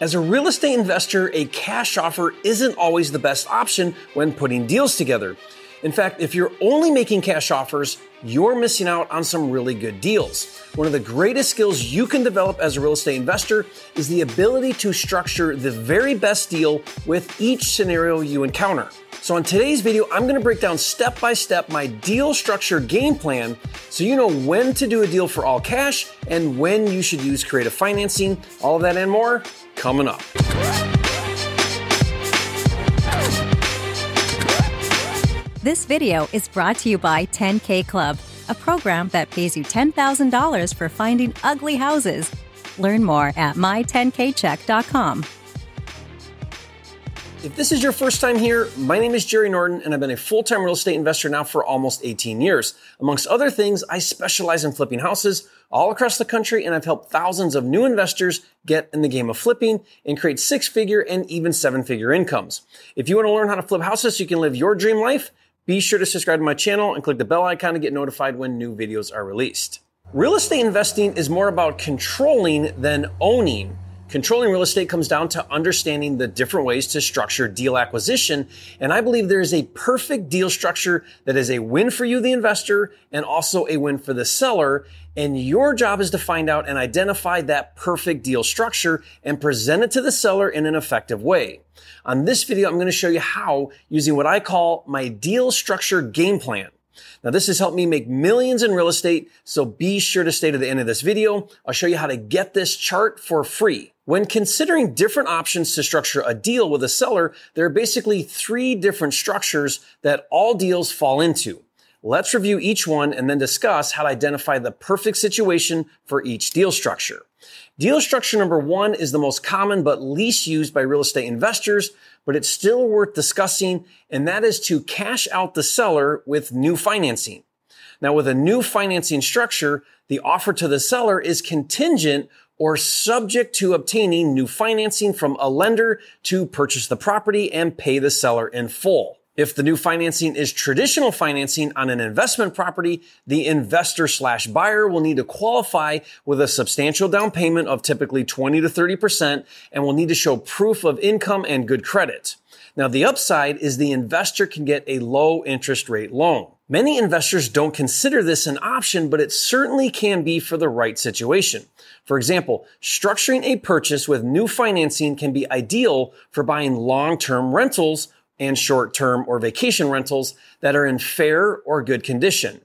As a real estate investor, a cash offer isn't always the best option when putting deals together. In fact, if you're only making cash offers, you're missing out on some really good deals. One of the greatest skills you can develop as a real estate investor is the ability to structure the very best deal with each scenario you encounter. So, in today's video, I'm gonna break down step by step my deal structure game plan so you know when to do a deal for all cash and when you should use creative financing. All of that and more coming up. This video is brought to you by 10K Club, a program that pays you $10,000 for finding ugly houses. Learn more at my10kcheck.com. If this is your first time here, my name is Jerry Norton, and I've been a full time real estate investor now for almost 18 years. Amongst other things, I specialize in flipping houses all across the country, and I've helped thousands of new investors get in the game of flipping and create six figure and even seven figure incomes. If you want to learn how to flip houses so you can live your dream life, be sure to subscribe to my channel and click the bell icon to get notified when new videos are released. Real estate investing is more about controlling than owning. Controlling real estate comes down to understanding the different ways to structure deal acquisition. And I believe there is a perfect deal structure that is a win for you, the investor, and also a win for the seller. And your job is to find out and identify that perfect deal structure and present it to the seller in an effective way. On this video, I'm going to show you how using what I call my deal structure game plan. Now, this has helped me make millions in real estate, so be sure to stay to the end of this video. I'll show you how to get this chart for free. When considering different options to structure a deal with a seller, there are basically three different structures that all deals fall into. Let's review each one and then discuss how to identify the perfect situation for each deal structure. Deal structure number one is the most common but least used by real estate investors, but it's still worth discussing, and that is to cash out the seller with new financing. Now, with a new financing structure, the offer to the seller is contingent or subject to obtaining new financing from a lender to purchase the property and pay the seller in full. If the new financing is traditional financing on an investment property, the investor slash buyer will need to qualify with a substantial down payment of typically 20 to 30% and will need to show proof of income and good credit. Now, the upside is the investor can get a low interest rate loan. Many investors don't consider this an option, but it certainly can be for the right situation. For example, structuring a purchase with new financing can be ideal for buying long-term rentals and short-term or vacation rentals that are in fair or good condition.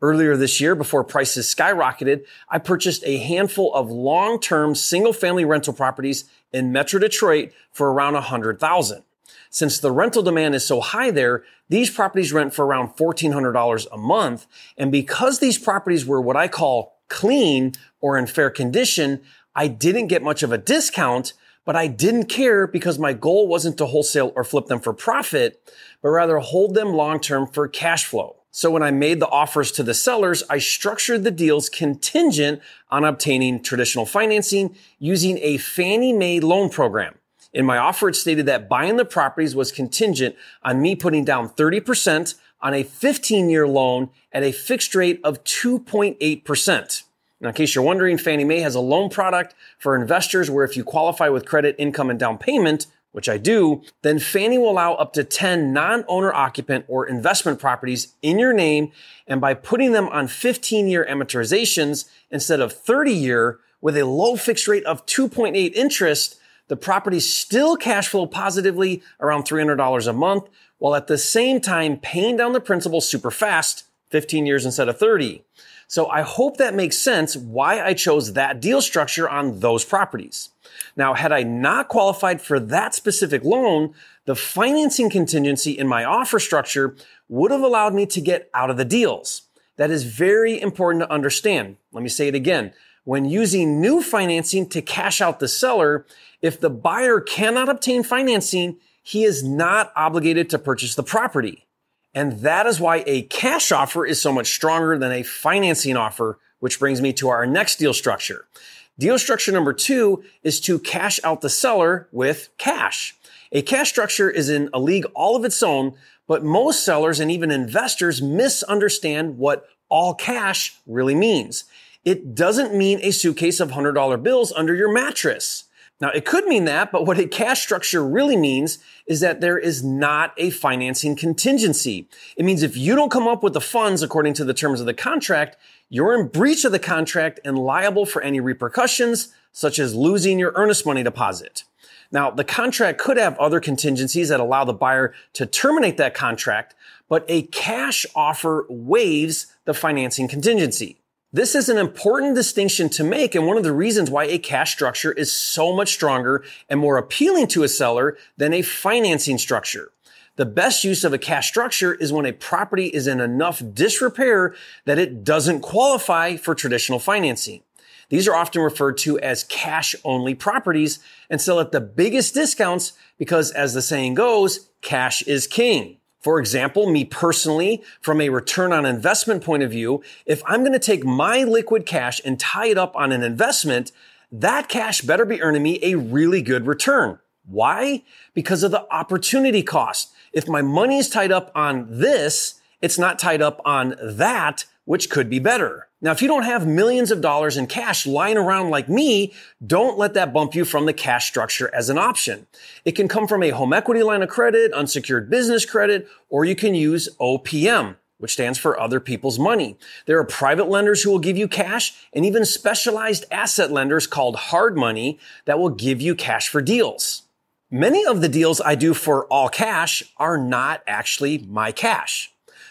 Earlier this year, before prices skyrocketed, I purchased a handful of long-term single-family rental properties in Metro Detroit for around 100,000. Since the rental demand is so high there, these properties rent for around $1,400 a month. And because these properties were what I call clean or in fair condition, I didn't get much of a discount but I didn't care because my goal wasn't to wholesale or flip them for profit, but rather hold them long term for cash flow. So when I made the offers to the sellers, I structured the deals contingent on obtaining traditional financing using a Fannie Mae loan program. In my offer, it stated that buying the properties was contingent on me putting down 30% on a 15 year loan at a fixed rate of 2.8%. Now, in case you're wondering, Fannie Mae has a loan product for investors where if you qualify with credit, income, and down payment, which I do, then Fannie will allow up to 10 non-owner occupant or investment properties in your name. And by putting them on 15 year amortizations instead of 30 year with a low fixed rate of 2.8 interest, the properties still cash flow positively around $300 a month, while at the same time paying down the principal super fast, 15 years instead of 30. So I hope that makes sense why I chose that deal structure on those properties. Now, had I not qualified for that specific loan, the financing contingency in my offer structure would have allowed me to get out of the deals. That is very important to understand. Let me say it again. When using new financing to cash out the seller, if the buyer cannot obtain financing, he is not obligated to purchase the property. And that is why a cash offer is so much stronger than a financing offer, which brings me to our next deal structure. Deal structure number two is to cash out the seller with cash. A cash structure is in a league all of its own, but most sellers and even investors misunderstand what all cash really means. It doesn't mean a suitcase of $100 bills under your mattress. Now, it could mean that, but what a cash structure really means is that there is not a financing contingency. It means if you don't come up with the funds according to the terms of the contract, you're in breach of the contract and liable for any repercussions, such as losing your earnest money deposit. Now, the contract could have other contingencies that allow the buyer to terminate that contract, but a cash offer waives the financing contingency. This is an important distinction to make and one of the reasons why a cash structure is so much stronger and more appealing to a seller than a financing structure. The best use of a cash structure is when a property is in enough disrepair that it doesn't qualify for traditional financing. These are often referred to as cash only properties and sell at the biggest discounts because as the saying goes, cash is king. For example, me personally, from a return on investment point of view, if I'm going to take my liquid cash and tie it up on an investment, that cash better be earning me a really good return. Why? Because of the opportunity cost. If my money is tied up on this, it's not tied up on that, which could be better. Now, if you don't have millions of dollars in cash lying around like me, don't let that bump you from the cash structure as an option. It can come from a home equity line of credit, unsecured business credit, or you can use OPM which stands for other people's money. There are private lenders who will give you cash and even specialized asset lenders called hard money that will give you cash for deals. Many of the deals I do for all cash are not actually my cash.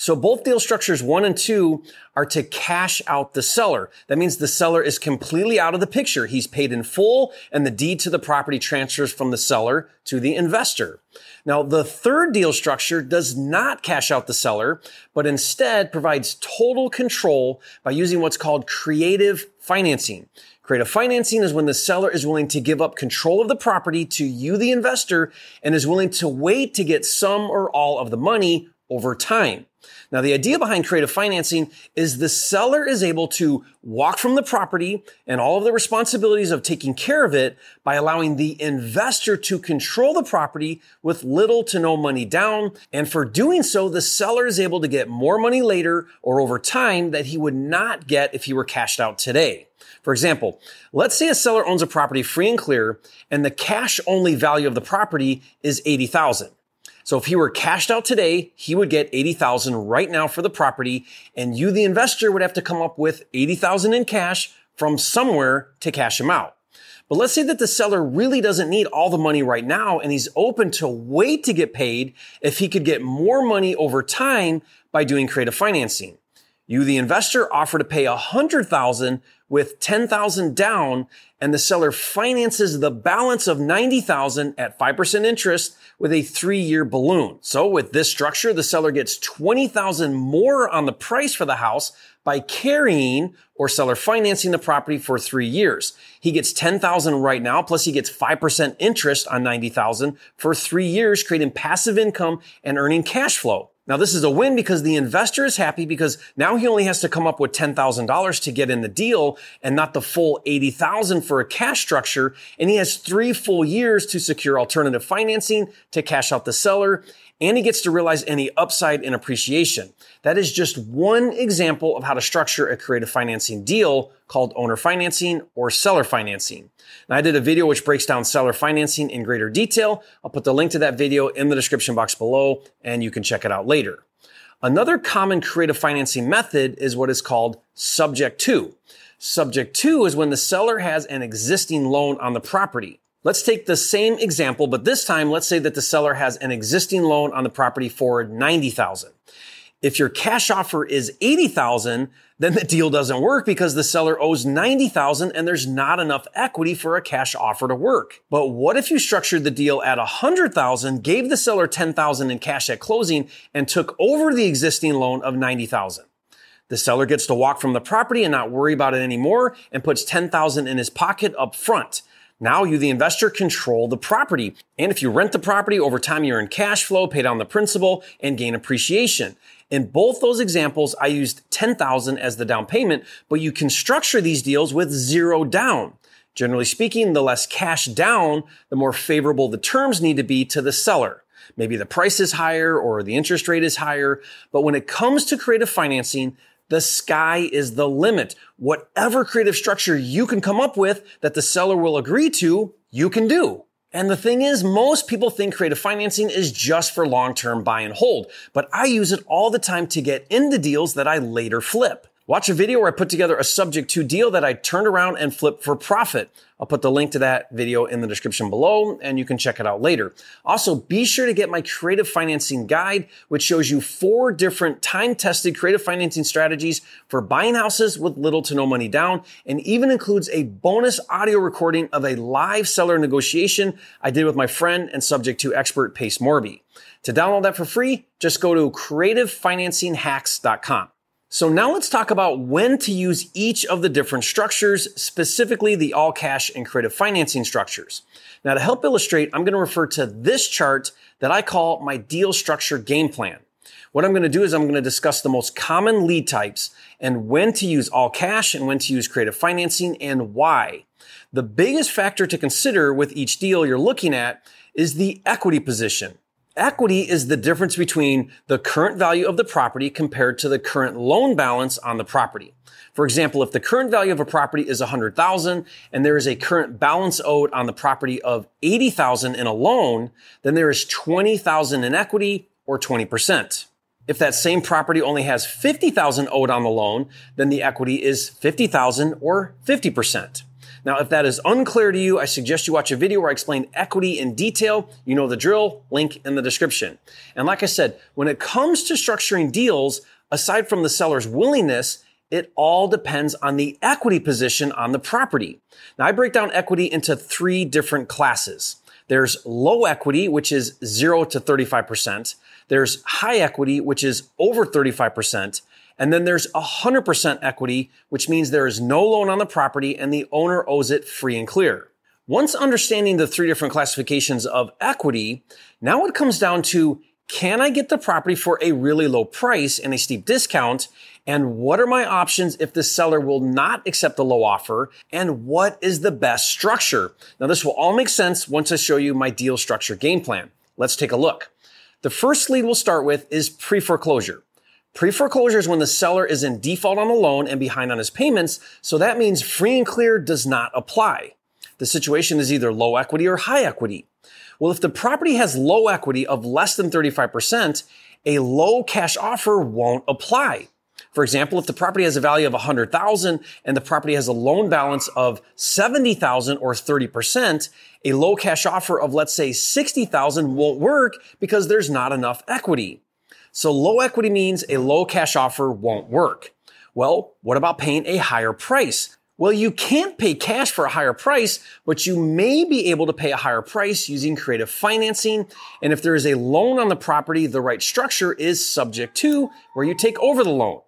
So both deal structures one and two are to cash out the seller. That means the seller is completely out of the picture. He's paid in full and the deed to the property transfers from the seller to the investor. Now, the third deal structure does not cash out the seller, but instead provides total control by using what's called creative financing. Creative financing is when the seller is willing to give up control of the property to you, the investor, and is willing to wait to get some or all of the money over time. Now, the idea behind creative financing is the seller is able to walk from the property and all of the responsibilities of taking care of it by allowing the investor to control the property with little to no money down. And for doing so, the seller is able to get more money later or over time that he would not get if he were cashed out today. For example, let's say a seller owns a property free and clear and the cash only value of the property is 80,000. So if he were cashed out today, he would get 80,000 right now for the property and you, the investor, would have to come up with 80,000 in cash from somewhere to cash him out. But let's say that the seller really doesn't need all the money right now and he's open to wait to get paid if he could get more money over time by doing creative financing. You, the investor, offer to pay 100,000 with 10,000 down and the seller finances the balance of 90,000 at 5% interest with a three year balloon. So with this structure, the seller gets 20,000 more on the price for the house by carrying or seller financing the property for three years. He gets 10,000 right now, plus he gets 5% interest on 90,000 for three years, creating passive income and earning cash flow. Now, this is a win because the investor is happy because now he only has to come up with $10,000 to get in the deal and not the full 80,000 for a cash structure. And he has three full years to secure alternative financing to cash out the seller and he gets to realize any upside in appreciation. That is just one example of how to structure a creative financing deal called owner financing or seller financing. Now, I did a video which breaks down seller financing in greater detail. I'll put the link to that video in the description box below and you can check it out later. Another common creative financing method is what is called subject to. Subject to is when the seller has an existing loan on the property. Let's take the same example, but this time let's say that the seller has an existing loan on the property for 90,000. If your cash offer is 80,000, then the deal doesn't work because the seller owes 90,000 and there's not enough equity for a cash offer to work. But what if you structured the deal at 100,000, gave the seller 10,000 in cash at closing and took over the existing loan of 90,000? The seller gets to walk from the property and not worry about it anymore and puts 10,000 in his pocket up front. Now you, the investor, control the property. And if you rent the property over time, you earn cash flow, pay down the principal, and gain appreciation. In both those examples, I used 10,000 as the down payment, but you can structure these deals with zero down. Generally speaking, the less cash down, the more favorable the terms need to be to the seller. Maybe the price is higher or the interest rate is higher. But when it comes to creative financing, the sky is the limit. Whatever creative structure you can come up with that the seller will agree to, you can do. And the thing is, most people think creative financing is just for long-term buy and hold, but I use it all the time to get into deals that I later flip. Watch a video where I put together a subject to deal that I turned around and flipped for profit. I'll put the link to that video in the description below and you can check it out later. Also, be sure to get my creative financing guide, which shows you four different time tested creative financing strategies for buying houses with little to no money down and even includes a bonus audio recording of a live seller negotiation I did with my friend and subject to expert Pace Morby. To download that for free, just go to creativefinancinghacks.com. So now let's talk about when to use each of the different structures, specifically the all cash and creative financing structures. Now to help illustrate, I'm going to refer to this chart that I call my deal structure game plan. What I'm going to do is I'm going to discuss the most common lead types and when to use all cash and when to use creative financing and why. The biggest factor to consider with each deal you're looking at is the equity position. Equity is the difference between the current value of the property compared to the current loan balance on the property. For example, if the current value of a property is 100,000 and there is a current balance owed on the property of 80,000 in a loan, then there is 20,000 in equity or 20%. If that same property only has 50,000 owed on the loan, then the equity is 50,000 or 50%. Now, if that is unclear to you, I suggest you watch a video where I explain equity in detail. You know the drill, link in the description. And like I said, when it comes to structuring deals, aside from the seller's willingness, it all depends on the equity position on the property. Now, I break down equity into three different classes. There's low equity, which is 0 to 35%. There's high equity, which is over 35%. And then there's 100% equity, which means there is no loan on the property and the owner owes it free and clear. Once understanding the three different classifications of equity, now it comes down to can I get the property for a really low price and a steep discount? And what are my options if the seller will not accept the low offer? And what is the best structure? Now, this will all make sense once I show you my deal structure game plan. Let's take a look. The first lead we'll start with is pre-foreclosure. Pre-foreclosure is when the seller is in default on the loan and behind on his payments, so that means free and clear does not apply. The situation is either low equity or high equity. Well, if the property has low equity of less than 35%, a low cash offer won't apply. For example, if the property has a value of 100,000 and the property has a loan balance of 70,000 or 30%, a low cash offer of let's say 60,000 won't work because there's not enough equity. So low equity means a low cash offer won't work. Well, what about paying a higher price? Well, you can't pay cash for a higher price, but you may be able to pay a higher price using creative financing. And if there is a loan on the property, the right structure is subject to where you take over the loan.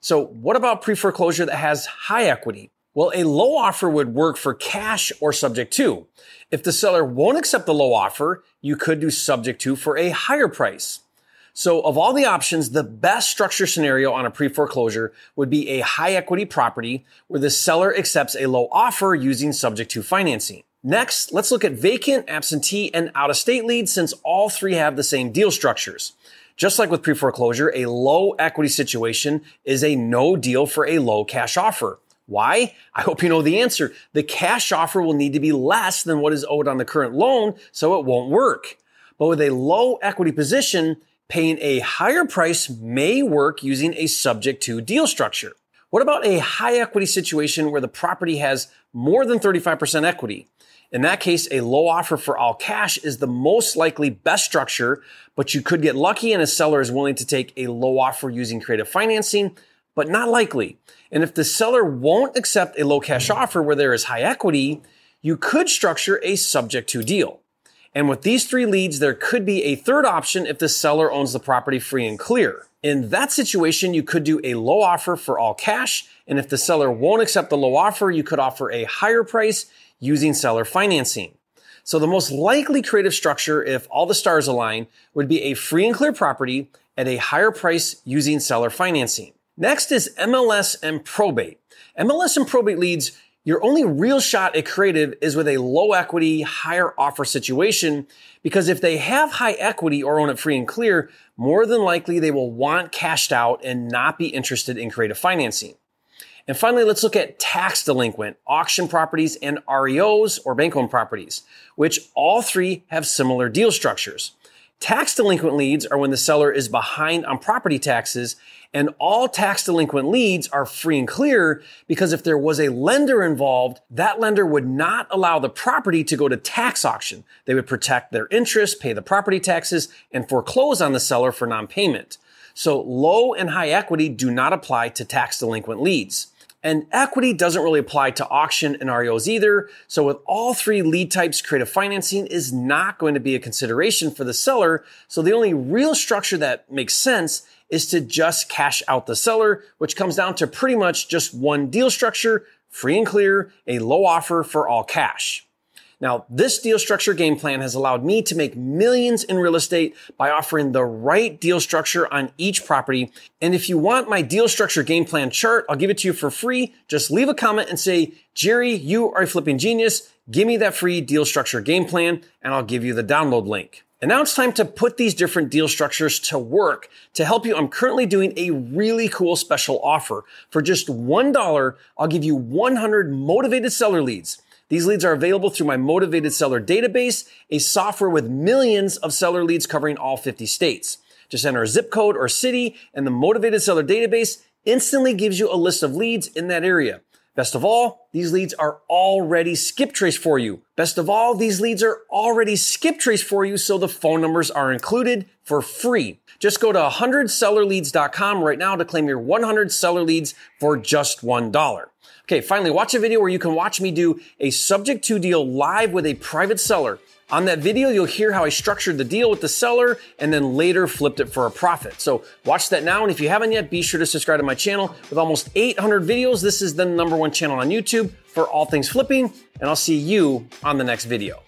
So what about pre-foreclosure that has high equity? Well, a low offer would work for cash or subject to. If the seller won't accept the low offer, you could do subject to for a higher price. So of all the options, the best structure scenario on a pre-foreclosure would be a high equity property where the seller accepts a low offer using subject to financing. Next, let's look at vacant, absentee, and out-of-state leads since all three have the same deal structures. Just like with pre-foreclosure, a low equity situation is a no deal for a low cash offer. Why? I hope you know the answer. The cash offer will need to be less than what is owed on the current loan, so it won't work. But with a low equity position, Paying a higher price may work using a subject to deal structure. What about a high equity situation where the property has more than 35% equity? In that case, a low offer for all cash is the most likely best structure, but you could get lucky and a seller is willing to take a low offer using creative financing, but not likely. And if the seller won't accept a low cash offer where there is high equity, you could structure a subject to deal. And with these three leads, there could be a third option if the seller owns the property free and clear. In that situation, you could do a low offer for all cash. And if the seller won't accept the low offer, you could offer a higher price using seller financing. So the most likely creative structure, if all the stars align, would be a free and clear property at a higher price using seller financing. Next is MLS and probate. MLS and probate leads your only real shot at creative is with a low equity, higher offer situation because if they have high equity or own it free and clear, more than likely they will want cashed out and not be interested in creative financing. And finally, let's look at tax delinquent auction properties and REOs or bank owned properties, which all three have similar deal structures. Tax delinquent leads are when the seller is behind on property taxes and all tax delinquent leads are free and clear because if there was a lender involved, that lender would not allow the property to go to tax auction. They would protect their interest, pay the property taxes, and foreclose on the seller for non-payment. So low and high equity do not apply to tax delinquent leads. And equity doesn't really apply to auction and REOs either. So with all three lead types, creative financing is not going to be a consideration for the seller. So the only real structure that makes sense is to just cash out the seller, which comes down to pretty much just one deal structure, free and clear, a low offer for all cash. Now, this deal structure game plan has allowed me to make millions in real estate by offering the right deal structure on each property. And if you want my deal structure game plan chart, I'll give it to you for free. Just leave a comment and say, Jerry, you are a flipping genius. Give me that free deal structure game plan and I'll give you the download link. And now it's time to put these different deal structures to work. To help you, I'm currently doing a really cool special offer. For just $1, I'll give you 100 motivated seller leads. These leads are available through my Motivated Seller Database, a software with millions of seller leads covering all 50 states. Just enter a zip code or city and the Motivated Seller Database instantly gives you a list of leads in that area. Best of all, these leads are already skip traced for you. Best of all, these leads are already skip traced for you, so the phone numbers are included for free. Just go to 100sellerleads.com right now to claim your 100 seller leads for just $1. Okay, finally, watch a video where you can watch me do a subject to deal live with a private seller. On that video, you'll hear how I structured the deal with the seller and then later flipped it for a profit. So watch that now. And if you haven't yet, be sure to subscribe to my channel. With almost 800 videos, this is the number one channel on YouTube for all things flipping. And I'll see you on the next video.